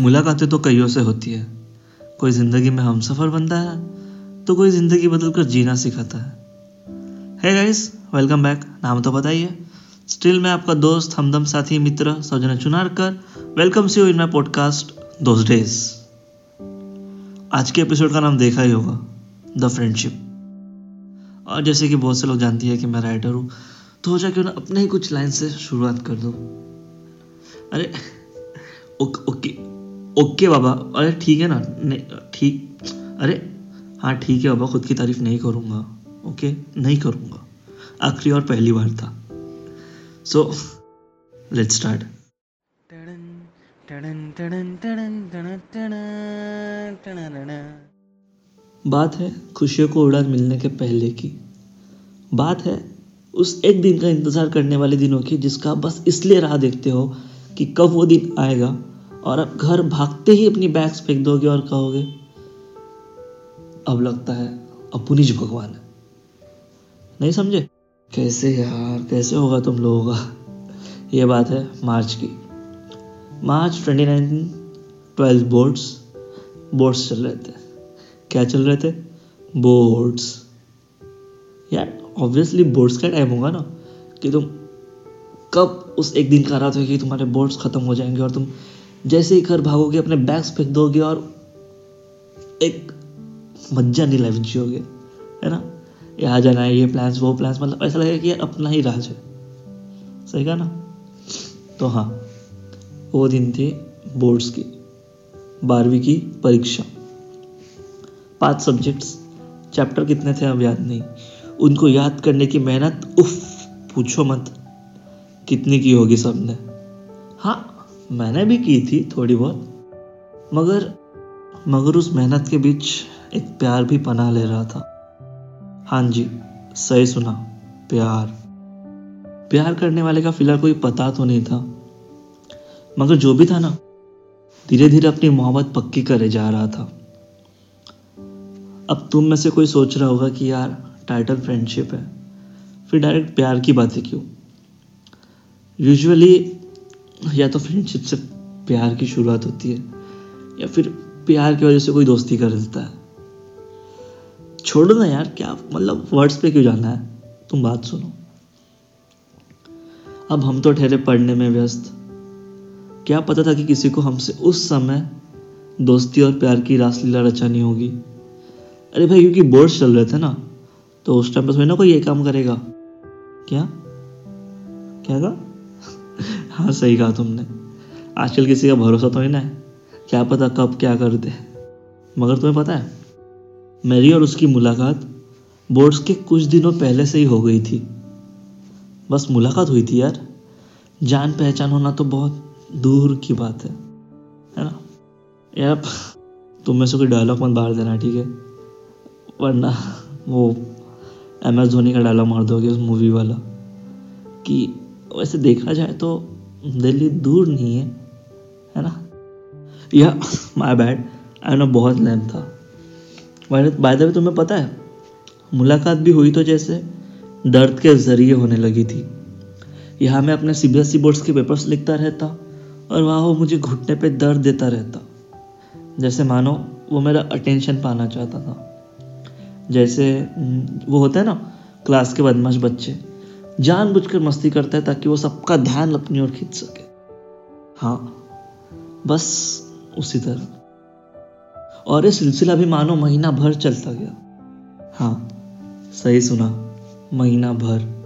मुलाकातें तो कईयों से होती है। कोई ज़िंदगी में हम सफ़र बनता है तो कोई ज़िंदगी बदल कर जीना सिखाता है। है गाइस वेलकम बैक नाम तो बताइए। स्टिल मैं आपका दोस्त, हमदम साथी, मित्र Saujan Chunarkar welcome see you in my podcast those days आज के एपिसोड का नाम देखा ही होगा द फ्रेंडशिप और जैसे कि बहुत से लोग जानती है कि मैं राइटर हूँ तो हो क्यों ना अपने ही कुछ लाइन से शुरुआत कर दो। अरे ओके। ओके बाबा अरे ठीक है ना नहीं ठीक अरे हाँ ठीक है बाबा खुद की तारीफ़ नहीं करूँगा ओके नहीं करूँगा आखिरी और पहली बार था। सो लेट्स स्टार्ट बात है खुशियों को उड़ान मिलने के पहले की। बात है उस एक दिन का इंतज़ार करने वाले दिनों की जिसका बस इसलिए राह देखते हो कि कब वो दिन आएगा। और अब घर भागते ही अपनी बैग्स फेंक दोगे और कहोगे, अब लगता है, अब पुनिज भगवान है। नहीं समझे? कैसे यार, कैसे होगा तुम लोगों का? ये बात है मार्च की। March twenty nineteen twelfth boards boards चल रहे थे। क्या चल रहे थे? बोर्ड्स यार ऑब्वियसली बोर्ड्स का टाइम होगा ना, कि तुम कब उस एक दिन का रात होगी तुम्हारे बोर्ड्स ख़त्म हो जाएँगे और तुम जैसे ही घर भागोगे, अपने बैग्स फेंक दोगे और एक मज्जा नहीं लाइफ जियोगे है ना? यहाँ जाना है, ये प्लान्स वो प्लान्स मतलब ऐसा लगेगा कि अपना ही राज है। सही कहा ना? तो हाँ वो दिन थे बोर्ड्स की, बारहवीं की परीक्षा। पाँच सब्जेक्ट्स चैप्टर कितने थे अब याद नहीं। उनको याद करने की मेहनत, उफ, पूछो मत, कितनी की होगी सबने। हाँ मैंने भी की थी थोड़ी बहुत, मगर मगर उस मेहनत के बीच एक प्यार भी पना ले रहा था। हाँ जी, सही सुना, प्यार। प्यार करने वाले का फ़िलहाल कोई पता तो नहीं था, मगर जो भी था ना धीरे धीरे अपनी मोहब्बत पक्की करे जा रहा था। अब तुम में से कोई सोच रहा होगा कि यार टाइटल फ्रेंडशिप है, फिर डायरेक्ट प्यार की बातें क्यों? यूजुअली या तो फ्रेंडशिप से प्यार की शुरुआत होती है, या फिर प्यार की वजह से कोई दोस्ती कर देता है। छोड़ो ना यार, क्या मतलब वर्ड्स पे क्यों जाना है? तुम बात सुनो। अब हम तो ठहरे पढ़ने में व्यस्त। क्या पता था कि किसी को हमसे उस समय दोस्ती और प्यार की रासलीला रचानी होगी। अरे भाई, क्योंकि बोर्ड्स चल रहे थे ना तो उस टाइम पर ना कोई ये काम करेगा। क्या? क्या कहा? हाँ सही कहा तुमने। आजकल किसी का भरोसा तो ही ना है क्या पता कब क्या कर दे मगर तुम्हें पता है, मेरी और उसकी मुलाकात बोर्ड्स के कुछ दिनों पहले से ही हो गई थी। बस मुलाकात हुई थी यार। जान पहचान होना तो बहुत दूर की बात है है ना? यार, तुम में से कोई डायलॉग मत बाहर देना, ठीक है? वरना वो एम एस धोनी का डायलॉग मार दोगे उस मूवी वाला। कि वैसे देखा जाए तो दिल्ली दूर नहीं है है ना? या माई बैड आई नो बहुत लैम था। बाय द वे तुम्हें पता है, मुलाकात भी हुई तो जैसे दर्द के ज़रिए होने लगी थी। यहाँ मैं अपने C B S E boards के पेपर्स लिखता रहता और वहाँ वो मुझे घुटने पे दर्द देता रहता। जैसे मानो, वो मेरा अटेंशन पाना चाहता था। जैसे वो होता है ना क्लास के बदमाश बच्चे। जानबूझकर मस्ती करता है ताकि वो सबका ध्यान अपनी ओर खींच सके। हाँ बस उसी तरह। और ये सिलसिला भी मानो महीना भर चलता गया। हाँ सही सुना, महीना भर।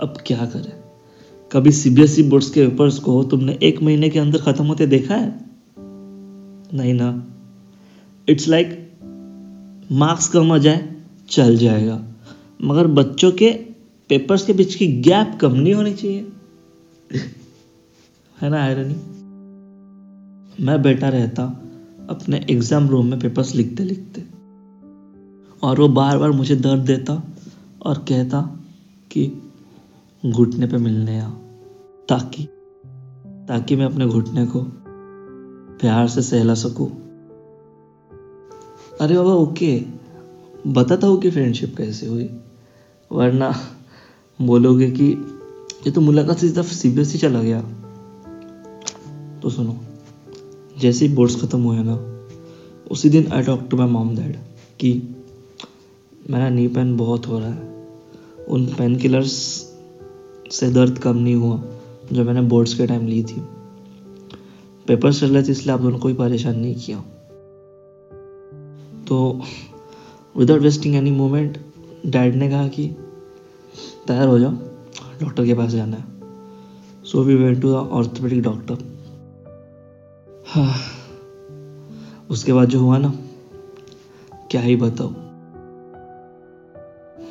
अब क्या करें? कभी सीबीएसई बोर्ड्स के पेपर्स को तुमने एक महीने के अंदर खत्म होते देखा है? नहीं ना। इट्स लाइक मार्क्स कम आ जाए, चल जाएगा। मगर बच्चों के पेपर्स के बीच की गैप कम नहीं होनी चाहिए। है ना आयरनी मैं बैठा रहता अपने एग्ज़ाम रूम में पेपर्स लिखते लिखते और वो बार बार मुझे दर्द देता और कहता कि घुटने पे मिलने आ ताकि ताकि मैं अपने घुटने को प्यार से सहला सकूँ। अरे बाबा ओके बताता हूँ कि फ्रेंडशिप कैसे हुई, वरना बोलोगे कि, ये तो मुलाकात से सिर्फ़ सी बी चला गया। तो सुनो, जैसे ही बोर्ड्स ख़त्म हुए ना, उसी दिन I talk to my mom dad कि, मेरा नी पेन बहुत हो रहा है। उन पेन किलर्स से दर्द कम नहीं हुआ, जो मैंने बोर्ड्स के टाइम ली थी। पेपर चल रहे थे, इसलिए आप दोनों कोई परेशान नहीं किया। तो without wasting any moment dad ने कहा कि तैयार हो जाओ। डॉक्टर के पास जाना है। So we went to the orthopaedic doctor हाँ। उसके बाद जो हुआ ना, क्या ही बताओ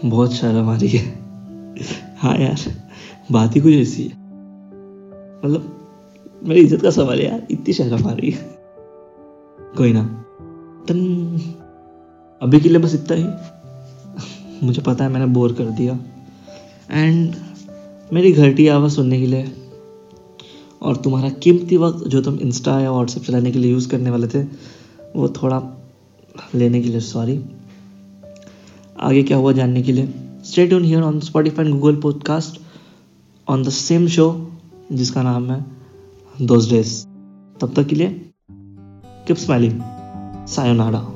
बहुत शर्म आ रही है। हाँ यार, बात ही कुछ ऐसी है। मतलब मेरी इज़्ज़त का सवाल है यार, इतनी शर्म आ रही है। कोई ना। तन, अभी के लिए बस इतना ही। मुझे पता है मैंने बोर कर दिया। एंड मेरी घरटी आवाज़ सुनने के लिए और तुम्हारा कीमती वक्त जो तुम इंस्टा या व्हाट्सएप चलाने के लिए यूज़ करने वाले थे, वो थोड़ा लेने के लिए सॉरी आगे क्या हुआ जानने के लिए? State on here on Spotify Google podcast on the same show जिसका नाम है दोज डेज़ तब तक के लिए किप स्माइलिंग सायोनाडा